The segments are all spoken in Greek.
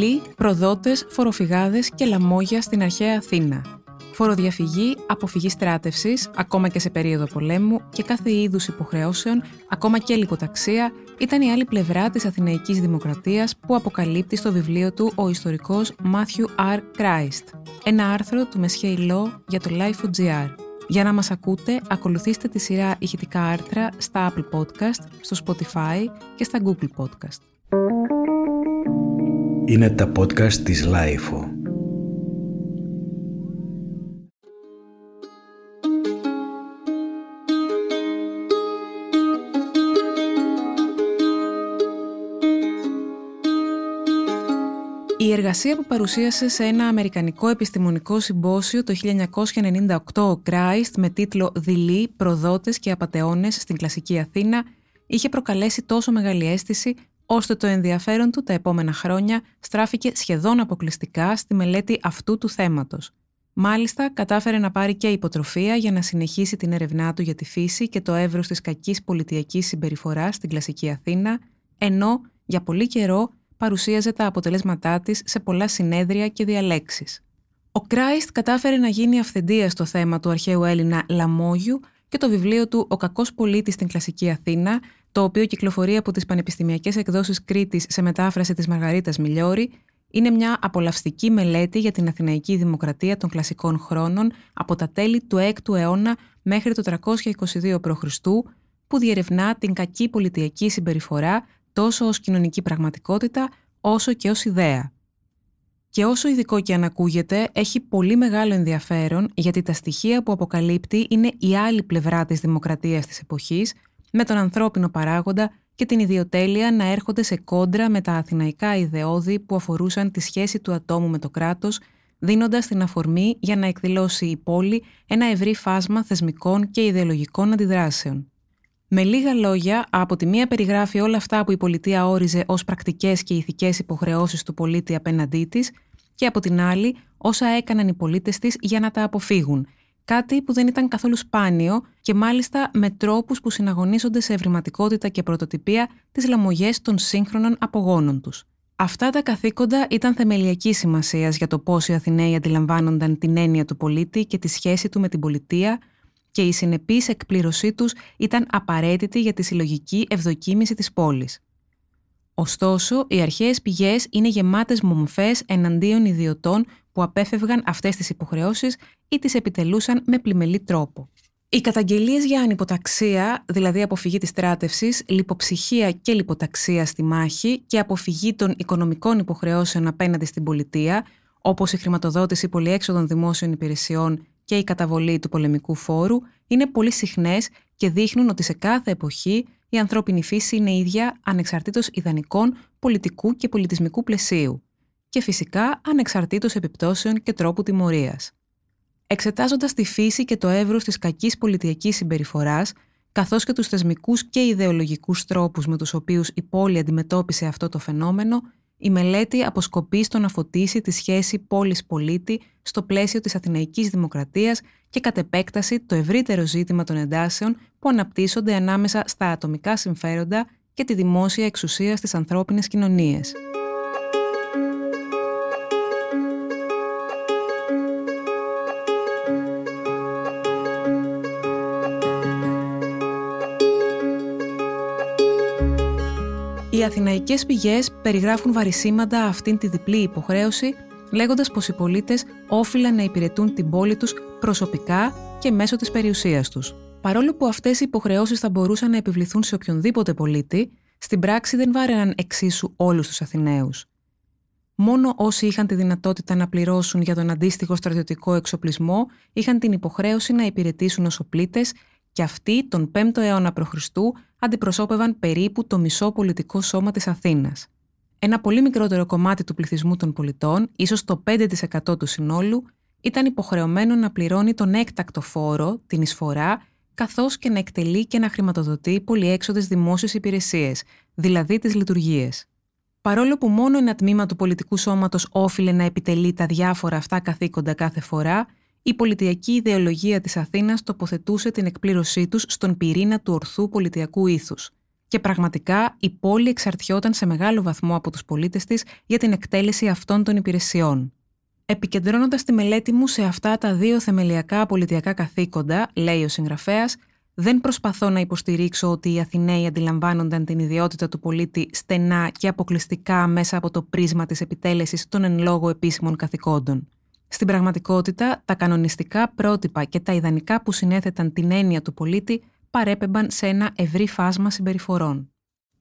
δειλοί, προδότες, φοροφυγάδες και λαμόγια στην αρχαία Αθήνα. Φοροδιαφυγή, αποφυγή στράτευσης, ακόμα και σε περίοδο πολέμου και κάθε είδους υποχρεώσεων, ακόμα και λιποταξία, ήταν η άλλη πλευρά της Αθηναϊκής Δημοκρατίας που αποκαλύπτει στο βιβλίο του ο ιστορικός Matthew R. Christ. Ένα άρθρο του Μεσχέη Law για το Life.gr. Για να μας ακούτε, ακολουθήστε τη σειρά ηχητικά άρθρα στα Apple Podcast, στο Spotify και στα Google Podcast. Είναι τα podcast της Lifeo. Η εργασία που παρουσίασε σε ένα αμερικανικό επιστημονικό συμπόσιο το 1998 ο Christ με τίτλο «Δειλοί, προδότες και απατεώνες στην κλασική Αθήνα» είχε προκαλέσει τόσο μεγάλη αίσθηση ώστε το ενδιαφέρον του τα επόμενα χρόνια στράφηκε σχεδόν αποκλειστικά στη μελέτη αυτού του θέματος. Μάλιστα, κατάφερε να πάρει και υποτροφία για να συνεχίσει την έρευνά του για τη φύση και το εύρος της κακής πολιτιακής συμπεριφοράς στην κλασική Αθήνα, ενώ για πολύ καιρό παρουσίαζε τα αποτελέσματά της σε πολλά συνέδρια και διαλέξεις. Ο Κράιστ κατάφερε να γίνει αυθεντία στο θέμα του αρχαίου Έλληνα Λαμόγιου και το βιβλίο του «Ο κακός πολίτης στην κλασική Αθήνα», το οποίο κυκλοφορεί από τις πανεπιστημιακές εκδόσεις Κρήτης σε μετάφραση της Μαργαρίτας Μιλιόρη, είναι μια απολαυστική μελέτη για την Αθηναϊκή Δημοκρατία των κλασικών χρόνων από τα τέλη του 6ου αιώνα μέχρι το 322 π.Χ., που διερευνά την κακή πολιτιακή συμπεριφορά τόσο ως κοινωνική πραγματικότητα όσο και ως ιδέα. Και όσο ειδικό και αν ακούγεται, έχει πολύ μεγάλο ενδιαφέρον γιατί τα στοιχεία που αποκαλύπτει είναι η άλλη πλευρά της δημοκρατίας της εποχής, με τον ανθρώπινο παράγοντα και την ιδιοτέλεια να έρχονται σε κόντρα με τα αθηναϊκά ιδεώδη που αφορούσαν τη σχέση του ατόμου με το κράτος, δίνοντας την αφορμή για να εκδηλώσει η πόλη ένα ευρύ φάσμα θεσμικών και ιδεολογικών αντιδράσεων. Με λίγα λόγια, από τη μία περιγράφει όλα αυτά που η πολιτεία όριζε ως πρακτικές και ηθικές υποχρεώσεις του πολίτη απέναντί της και από την άλλη όσα έκαναν οι πολίτες της για να τα αποφύγουν, κάτι που δεν ήταν καθόλου σπάνιο και μάλιστα με τρόπους που συναγωνίζονται σε ευρηματικότητα και πρωτοτυπία τις λαμογές των σύγχρονων απογόνων τους. Αυτά τα καθήκοντα ήταν θεμελιακή σημασίας για το πώς οι Αθηναίοι αντιλαμβάνονταν την έννοια του πολίτη και τη σχέση του με την πολιτεία, και η συνεπής εκπλήρωσή τους ήταν απαραίτητη για τη συλλογική ευδοκίμηση της πόλης. Ωστόσο, οι αρχαίες πηγές είναι γεμάτες μομφές εναντίον ιδιωτών που απέφευγαν αυτές τις υποχρεώσεις ή τις επιτελούσαν με πλημελή τρόπο. Οι καταγγελίες για ανυποταξία, δηλαδή αποφυγή της στράτευσης, λιποψυχία και λιποταξία στη μάχη και αποφυγή των οικονομικών υποχρεώσεων απέναντι στην πολιτεία, όπως η χρηματοδότηση πολυέξοδων δημόσιων υπηρεσιών και η καταβολή του πολεμικού φόρου είναι πολύ συχνές και δείχνουν ότι σε κάθε εποχή η ανθρώπινη φύση είναι ίδια ανεξαρτήτως ιδανικών πολιτικού και πολιτισμικού πλαισίου και φυσικά ανεξαρτήτως επιπτώσεων και τρόπου τιμωρίας. Εξετάζοντας τη φύση και το εύρος της κακής πολιτιακής συμπεριφοράς, καθώς και τους θεσμικούς και ιδεολογικούς τρόπους με τους οποίους η πόλη αντιμετώπισε αυτό το φαινόμενο, η μελέτη αποσκοπεί στο να φωτίσει τη σχέση πόλης-πολίτη στο πλαίσιο της Αθηναϊκής Δημοκρατίας και κατ' επέκταση το ευρύτερο ζήτημα των εντάσεων που αναπτύσσονται ανάμεσα στα ατομικά συμφέροντα και τη δημόσια εξουσία στις ανθρώπινες κοινωνίες. Αθηναϊκές πηγές περιγράφουν βαρισίματα αυτήν τη διπλή υποχρέωση, λέγοντας πως οι πολίτες όφυλαν να υπηρετούν την πόλη τους προσωπικά και μέσω της περιουσίας τους. Παρόλο που αυτές οι υποχρεώσεις θα μπορούσαν να επιβληθούν σε οποιονδήποτε πολίτη, στην πράξη δεν βάραιναν εξίσου όλους τους Αθηναίους. Μόνο όσοι είχαν τη δυνατότητα να πληρώσουν για τον αντίστοιχο στρατιωτικό εξοπλισμό είχαν την υποχρέωση να υπηρετήσουν ως οπλίτες και αυτοί τον 5ο αιώνα π.Χ. αντιπροσώπευαν περίπου το μισό πολιτικό σώμα της Αθήνας. Ένα πολύ μικρότερο κομμάτι του πληθυσμού των πολιτών, ίσως το 5% του συνόλου, ήταν υποχρεωμένο να πληρώνει τον έκτακτο φόρο, την εισφορά, καθώς και να εκτελεί και να χρηματοδοτεί πολυέξοδες δημόσιες υπηρεσίες, δηλαδή τις λειτουργίες. Παρόλο που μόνο ένα τμήμα του πολιτικού σώματος όφιλε να επιτελεί τα διάφορα αυτά καθήκοντα κάθε φορά, η πολιτιακή ιδεολογία της Αθήνας τοποθετούσε την εκπλήρωσή τους στον πυρήνα του ορθού πολιτιακού ήθους. και πραγματικά η πόλη εξαρτιόταν σε μεγάλο βαθμό από τους πολίτες της για την εκτέλεση αυτών των υπηρεσιών. Επικεντρώνοντας τη μελέτη μου σε αυτά τα δύο θεμελιακά πολιτιακά καθήκοντα, λέει ο συγγραφέας, δεν προσπαθώ να υποστηρίξω ότι οι Αθηναίοι αντιλαμβάνονταν την ιδιότητα του πολίτη στενά και αποκλειστικά μέσα από το πρίσμα της επιτέλεσης των εν λόγω επίσημων καθηκόντων. Στην πραγματικότητα, τα κανονιστικά πρότυπα και τα ιδανικά που συνέθεταν την έννοια του πολίτη παρέπεμπαν σε ένα ευρύ φάσμα συμπεριφορών.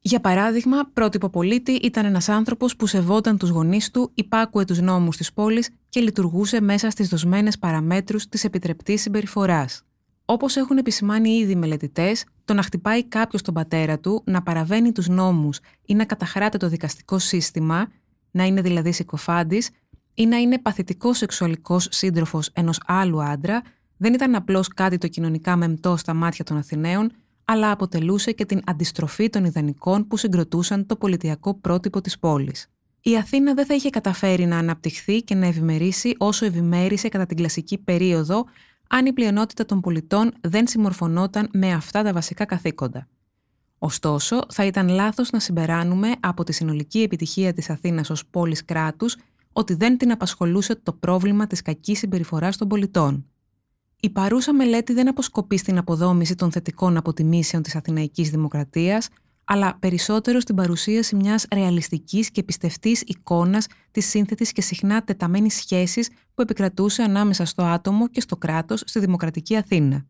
Για παράδειγμα, πρότυπο πολίτη ήταν ένας άνθρωπος που σεβόταν τους γονείς του, υπάκουε τους νόμους της πόλης και λειτουργούσε μέσα στις δοσμένες παραμέτρους της επιτρεπτής συμπεριφοράς. Όπως έχουν επισημάνει ήδη οι μελετητές, το να χτυπάει κάποιος τον πατέρα του, να παραβαίνει τους νόμους ή να καταχράται το δικαστικό σύστημα, να είναι δηλαδή συκοφάντης, ή να είναι παθητικό σεξουαλικός σύντροφος ενός άλλου άντρα, δεν ήταν απλώς κάτι το κοινωνικά μεμτό στα μάτια των Αθηναίων, αλλά αποτελούσε και την αντιστροφή των ιδανικών που συγκροτούσαν το πολιτιακό πρότυπο της πόλης. Η Αθήνα δεν θα είχε καταφέρει να αναπτυχθεί και να ευημερήσει όσο ευημέρισε κατά την κλασική περίοδο, αν η πλειονότητα των πολιτών δεν συμμορφωνόταν με αυτά τα βασικά καθήκοντα. Ωστόσο, θα ήταν λάθος να συμπεράνουμε από τη συνολική επιτυχία της Αθήνας ως πόλης κράτους ότι δεν την απασχολούσε το πρόβλημα της κακής συμπεριφοράς των πολιτών. Η παρούσα μελέτη δεν αποσκοπεί στην αποδόμηση των θετικών αποτιμήσεων της Αθηναϊκής Δημοκρατίας, αλλά περισσότερο στην παρουσίαση μιας ρεαλιστικής και πιστευτής εικόνας της σύνθετης και συχνά τεταμένης σχέσης που επικρατούσε ανάμεσα στο άτομο και στο κράτος στη Δημοκρατική Αθήνα.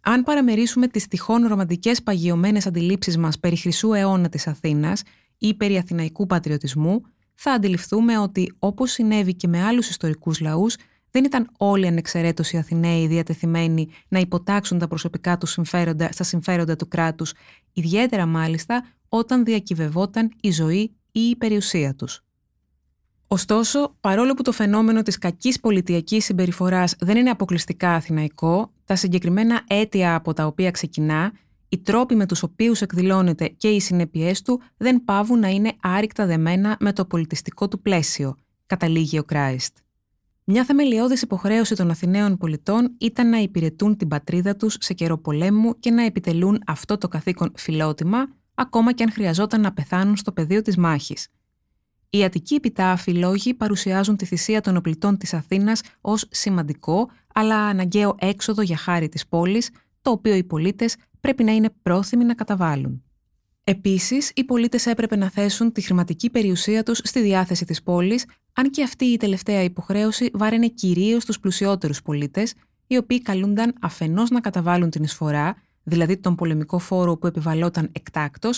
Αν παραμερίσουμε τις τυχόν ρομαντικές παγιωμένες αντιλήψεις μας περί χρυσού αιώνα της Αθήνας ή περί αθηναϊκού πατριωτισμού, θα αντιληφθούμε ότι, όπως συνέβη και με άλλους ιστορικούς λαούς, δεν ήταν όλοι ανεξαιρέτως οι Αθηναίοι διατεθειμένοι να υποτάξουν τα προσωπικά τους συμφέροντα στα συμφέροντα του κράτους, ιδιαίτερα μάλιστα όταν διακυβευόταν η ζωή ή η περιουσία τους. Ωστόσο, παρόλο που το φαινόμενο της κακής πολιτιακής συμπεριφοράς δεν είναι αποκλειστικά αθηναϊκό, τα συγκεκριμένα αίτια από τα οποία ξεκινά, οι τρόποι με τους οποίους εκδηλώνεται και οι συνέπειές του δεν πάβουν να είναι άρρηκτα δεμένα με το πολιτιστικό του πλαίσιο, καταλήγει ο Κράιστ. Μια θεμελιώδης υποχρέωση των Αθηναίων πολιτών ήταν να υπηρετούν την πατρίδα τους σε καιρό πολέμου και να επιτελούν αυτό το καθήκον φιλότιμα, ακόμα και αν χρειαζόταν να πεθάνουν στο πεδίο της μάχης. Οι Αττικοί επιτάφοι λόγοι παρουσιάζουν τη θυσία των οπλιτών της Αθήνας ως σημαντικό αλλά αναγκαίο έξοδο για χάρη της πόλης, το οποίο οι πολίτες πρέπει να είναι πρόθυμοι να καταβάλουν. Επίσης, οι πολίτες έπρεπε να θέσουν τη χρηματική περιουσία τους στη διάθεση της πόλης, αν και αυτή η τελευταία υποχρέωση βάραινε κυρίως τους πλουσιότερους πολίτες, οι οποίοι καλούνταν αφενός να καταβάλουν την εισφορά, δηλαδή τον πολεμικό φόρο που επιβαλόταν εκτάκτο,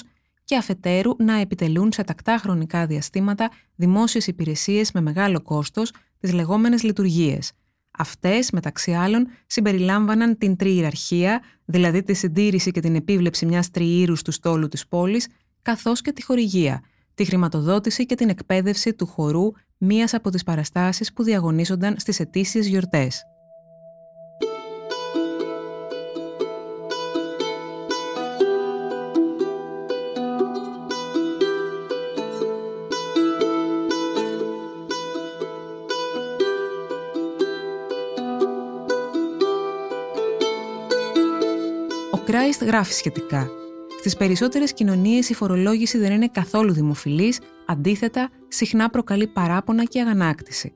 και αφετέρου να επιτελούν σε τακτά χρονικά διαστήματα δημόσιες υπηρεσίες με μεγάλο κόστος, τις λεγόμενες λειτουργίες, Αυτές, μεταξύ άλλων, συμπεριλάμβαναν την τριηραρχία, δηλαδή τη συντήρηση και την επίβλεψη μιας τριήρους του στόλου της πόλης, καθώς και τη χορηγία, τη χρηματοδότηση και την εκπαίδευση του χορού μίας από τις παραστάσεις που διαγωνίζονταν στις ετήσιες γιορτές. Κράιστ γράφει σχετικά. Στις περισσότερες κοινωνίες η φορολόγηση δεν είναι καθόλου δημοφιλής, αντίθετα, συχνά προκαλεί παράπονα και αγανάκτηση.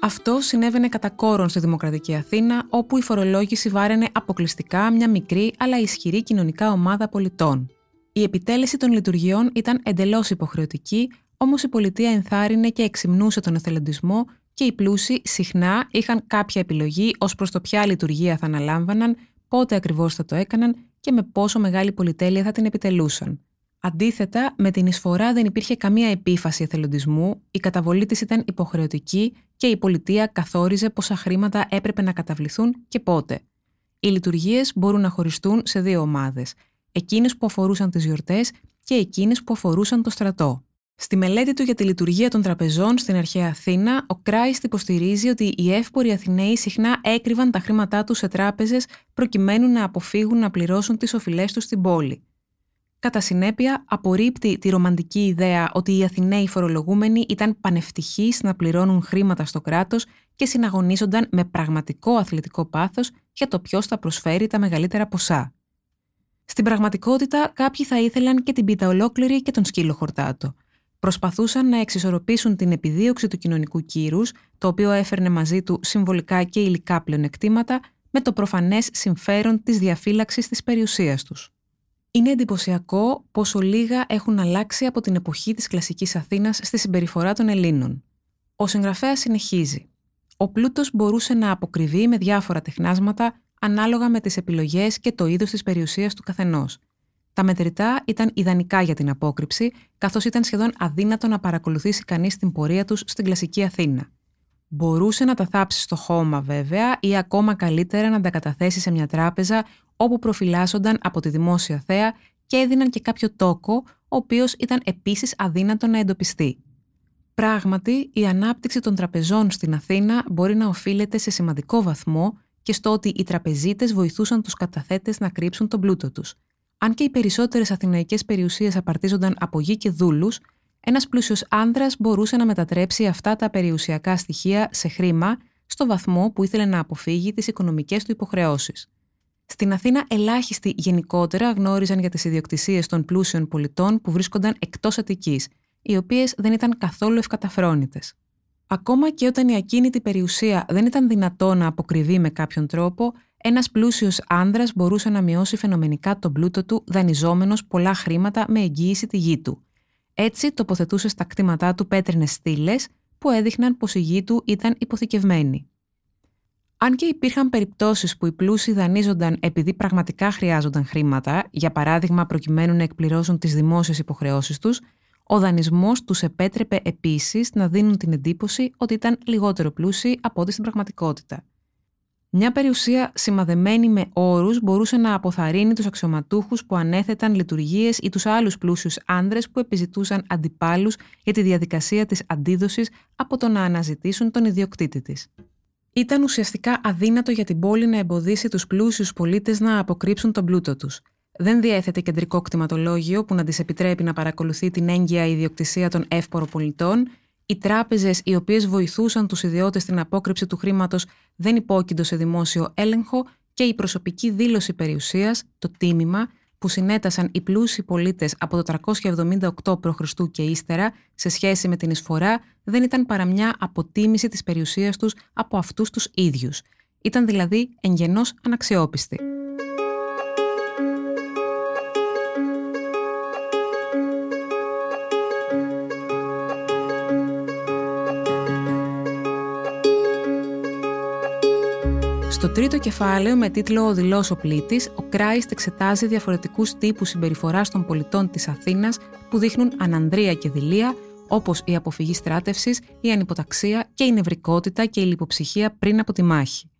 Αυτό συνέβαινε κατά κόρον στη Δημοκρατική Αθήνα, όπου η φορολόγηση βάραινε αποκλειστικά μια μικρή αλλά ισχυρή κοινωνικά ομάδα πολιτών. Η επιτέλεση των λειτουργιών ήταν εντελώς υποχρεωτική, όμως η πολιτεία ενθάρρυνε και εξυμνούσε τον εθελοντισμό και οι πλούσιοι συχνά είχαν κάποια επιλογή ως προς το ποια λειτουργία θα αναλάμβαναν, πότε ακριβώς θα το έκαναν και με πόσο μεγάλη πολυτέλεια θα την επιτελούσαν. Αντίθετα, με την εισφορά δεν υπήρχε καμία επίφαση εθελοντισμού, η καταβολή της ήταν υποχρεωτική και η πολιτεία καθόριζε πόσα χρήματα έπρεπε να καταβληθούν και πότε. Οι λειτουργίες μπορούν να χωριστούν σε δύο ομάδες: εκείνες που αφορούσαν τις γιορτές και εκείνες που αφορούσαν το στρατό. Στη μελέτη του για τη λειτουργία των τραπεζών στην αρχαία Αθήνα, ο Κράιστ υποστηρίζει ότι οι εύποροι Αθηναίοι συχνά έκρυβαν τα χρήματά τους σε τράπεζες προκειμένου να αποφύγουν να πληρώσουν τις οφειλές τους στην πόλη. Κατά συνέπεια, απορρίπτει τη ρομαντική ιδέα ότι οι Αθηναίοι φορολογούμενοι ήταν πανευτυχείς να πληρώνουν χρήματα στο κράτος και συναγωνίζονταν με πραγματικό αθλητικό πάθος για το ποιος θα προσφέρει τα μεγαλύτερα ποσά. Στην πραγματικότητα, κάποιοι θα ήθελαν και την πίτα ολόκληρη και τον σκύλο χορτάτο. Προσπαθούσαν να εξισορροπήσουν την επιδίωξη του κοινωνικού κύρους, το οποίο έφερνε μαζί του συμβολικά και υλικά πλεονεκτήματα, με το προφανές συμφέρον της διαφύλαξης της περιουσίας τους. Είναι εντυπωσιακό πόσο λίγα έχουν αλλάξει από την εποχή της κλασικής Αθήνας στη συμπεριφορά των Ελλήνων. Ο συγγραφέα συνεχίζει. Ο πλούτος μπορούσε να αποκριβεί με διάφορα τεχνάσματα ανάλογα με τις επιλογές και το είδος της περιουσίας του καθενός. Τα μετρητά ήταν ιδανικά για την απόκρυψη, καθώς ήταν σχεδόν αδύνατο να παρακολουθήσει κανείς την πορεία τους στην κλασική Αθήνα. Μπορούσε να τα θάψει στο χώμα, βέβαια, ή ακόμα καλύτερα να τα καταθέσει σε μια τράπεζα όπου προφυλάσσονταν από τη δημόσια θέα και έδιναν και κάποιο τόκο, ο οποίος ήταν επίσης αδύνατο να εντοπιστεί. Πράγματι, η ανάπτυξη των τραπεζών στην Αθήνα μπορεί να οφείλεται σε σημαντικό βαθμό και στο ότι οι τραπεζίτες βοηθούσαν τους καταθέτες να κρύψουν τον πλούτο τους. Αν και οι περισσότερες αθηναϊκές περιουσίες απαρτίζονταν από γη και δούλους, ένας πλούσιος άνδρας μπορούσε να μετατρέψει αυτά τα περιουσιακά στοιχεία σε χρήμα στο βαθμό που ήθελε να αποφύγει τις οικονομικές του υποχρεώσεις. Στην Αθήνα, ελάχιστοι γενικότερα γνώριζαν για τις ιδιοκτησίες των πλούσιων πολιτών που βρίσκονταν εκτός Αττικής, οι οποίες δεν ήταν καθόλου ευκαταφρόνητες. Ακόμα και όταν η ακίνητη περιουσία δεν ήταν δυνατό να αποκριβεί με κάποιον τρόπο, ένας πλούσιος άνδρας μπορούσε να μειώσει φαινομενικά τον πλούτο του δανειζόμενος πολλά χρήματα με εγγύηση τη γη του. Έτσι τοποθετούσε στα κτήματά του πέτρινες στήλες που έδειχναν πως η γη του ήταν υποθηκευμένη. Αν και υπήρχαν περιπτώσεις που οι πλούσιοι δανείζονταν επειδή πραγματικά χρειάζονταν χρήματα, για παράδειγμα προκειμένου να εκπληρώσουν τις δημόσιες υποχρεώσεις τους, ο δανεισμός τους επέτρεπε επίσης να δίνουν την εντύπωση ότι ήταν λιγότερο πλούσιοι από ό,τι στην πραγματικότητα. Μια περιουσία σημαδεμένη με όρους μπορούσε να αποθαρρύνει τους αξιωματούχους που ανέθεταν λειτουργίες ή τους άλλους πλούσιους άνδρες που επιζητούσαν αντιπάλους για τη διαδικασία της αντίδοσης από το να αναζητήσουν τον ιδιοκτήτη της. Ήταν ουσιαστικά αδύνατο για την πόλη να εμποδίσει τους πλούσιους πολίτες να αποκρύψουν τον πλούτο τους δεν διέθετε κεντρικό κτηματολόγιο που να τη επιτρέπει να παρακολουθεί την έγκυα ιδιοκτησία των εύπορων πολιτών. Οι τράπεζες οι οποίες βοηθούσαν τους ιδιώτες στην απόκρυψη του χρήματος δεν υπόκεινται σε δημόσιο έλεγχο και η προσωπική δήλωση περιουσίας, το τίμημα, που συνέτασαν οι πλούσιοι πολίτες από το 378 π.Χ. και ύστερα σε σχέση με την εισφορά, δεν ήταν παρά μια αποτίμηση της περιουσίας τους από αυτούς τους ίδιους. Ήταν δηλαδή εγγενώς αναξιόπιστη. Στο τρίτο κεφάλαιο με τίτλο Ο Δηλό ο Πλήτης, ο Κράιστ εξετάζει διαφορετικούς τύπους συμπεριφοράς των πολιτών της Αθήνας που δείχνουν ανανδρεία και δηλία, όπως η αποφυγή στράτευσης, η ανυποταξία και η νευρικότητα και η λιποψυχία πριν από τη μάχη.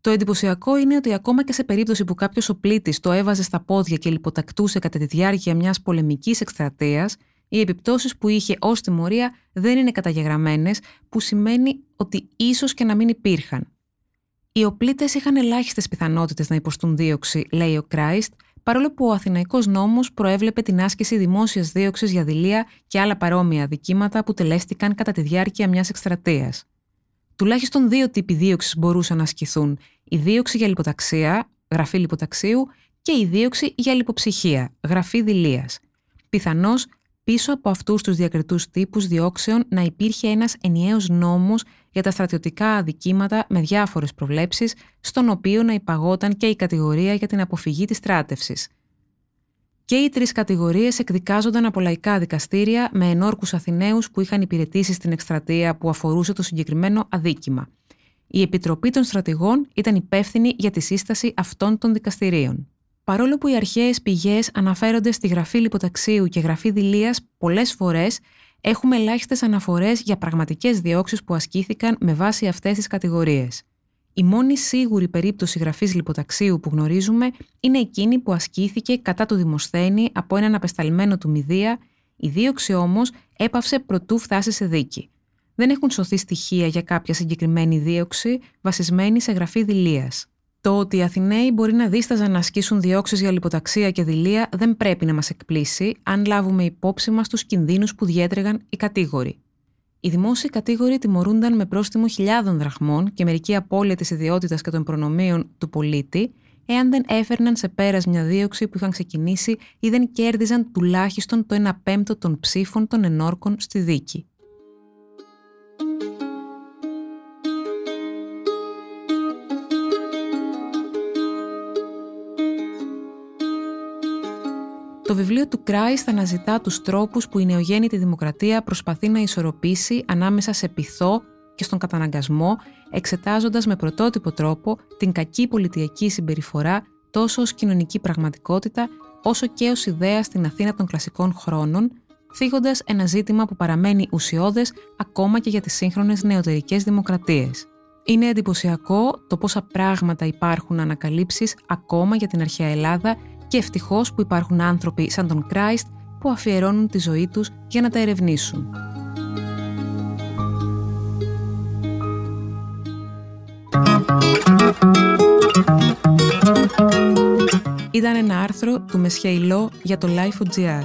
Το εντυπωσιακό είναι ότι ακόμα και σε περίπτωση που κάποιος ο πλήτης το έβαζε στα πόδια και λιποτακτούσε κατά τη διάρκεια μιας πολεμικής εκστρατείας, οι επιπτώσεις που είχε ως τιμωρία δεν είναι καταγεγραμμένες, που σημαίνει ότι ίσως και να μην υπήρχαν. Οι οπλίτες είχαν ελάχιστες πιθανότητες να υποστούν δίωξη, λέει ο Κράιστ, παρόλο που ο Αθηναϊκός νόμος προέβλεπε την άσκηση δημόσιας δίωξης για δειλία και άλλα παρόμοια αδικήματα που τελέστηκαν κατά τη διάρκεια μιας εκστρατείας. Τουλάχιστον δύο τύποι δίωξης μπορούσαν να ασκηθούν: η δίωξη για λιποταξία, γραφή λιποταξίου, και η δίωξη για λιποψυχία, γραφή δηλία. Πιθανώς πίσω από αυτούς τους διακριτούς τύπους διώξεων να υπήρχε ένας ενιαίος νόμος για τα στρατιωτικά αδικήματα με διάφορες προβλέψεις, στον οποίο να υπαγόταν και η κατηγορία για την αποφυγή της στράτευσης. Και οι τρεις κατηγορίες εκδικάζονταν από λαϊκά δικαστήρια με ενόρκους Αθηναίους που είχαν υπηρετήσει στην εκστρατεία που αφορούσε το συγκεκριμένο αδίκημα. Η Επιτροπή των Στρατηγών ήταν υπεύθυνη για τη σύσταση αυτών των δικαστηρίων. Παρόλο που οι αρχαίες πηγές αναφέρονται στη γραφή λιποταξίου και γραφή δηλίας πολλές φορές, έχουμε ελάχιστες αναφορές για πραγματικές διώξεις που ασκήθηκαν με βάση αυτές τις κατηγορίες. Η μόνη σίγουρη περίπτωση γραφής λιποταξίου που γνωρίζουμε είναι εκείνη που ασκήθηκε κατά του Δημοσθένη από έναν απεσταλμένο του Μηδία, η δίωξη όμως έπαυσε προτού φτάσει σε δίκη. Δεν έχουν σωθεί στοιχεία για κάποια συγκεκριμένη δίωξη βασισμένη σε γραφή δηλίας. Το ότι οι Αθηναίοι μπορεί να δίσταζαν να ασκήσουν διώξεις για λιποταξία και δηλία δεν πρέπει να μας εκπλήσει, αν λάβουμε υπόψη μας τους κινδύνους που διέτρεγαν οι κατήγοροι. Οι δημόσιοι κατήγοροι τιμωρούνταν με πρόστιμο χιλιάδων δραχμών και μερική απώλεια της ιδιότητας και των προνομίων του πολίτη, εάν δεν έφερναν σε πέρας μια δίωξη που είχαν ξεκινήσει ή δεν κέρδιζαν τουλάχιστον το 1 πέμπτο των ψήφων των ενόρκων στη δίκη. Το βιβλίο του Κράιστ αναζητά τους τρόπους που η νεογέννητη δημοκρατία προσπαθεί να ισορροπήσει ανάμεσα σε πειθό και στον καταναγκασμό, εξετάζοντας με πρωτότυπο τρόπο την κακή πολιτιακή συμπεριφορά τόσο ως κοινωνική πραγματικότητα, όσο και ως ιδέα στην Αθήνα των κλασικών χρόνων, θίγοντας ένα ζήτημα που παραμένει ουσιώδες ακόμα και για τις σύγχρονες νεωτερικές δημοκρατίες. Είναι εντυπωσιακό το πόσα πράγματα υπάρχουν να ανακαλύψεις ακόμα για την αρχαία Ελλάδα και ευτυχώς που υπάρχουν άνθρωποι σαν τον Κράιστ που αφιερώνουν τη ζωή τους για να τα ερευνήσουν. Ήταν ένα άρθρο του Μεσχεϊλό για το Life.gr.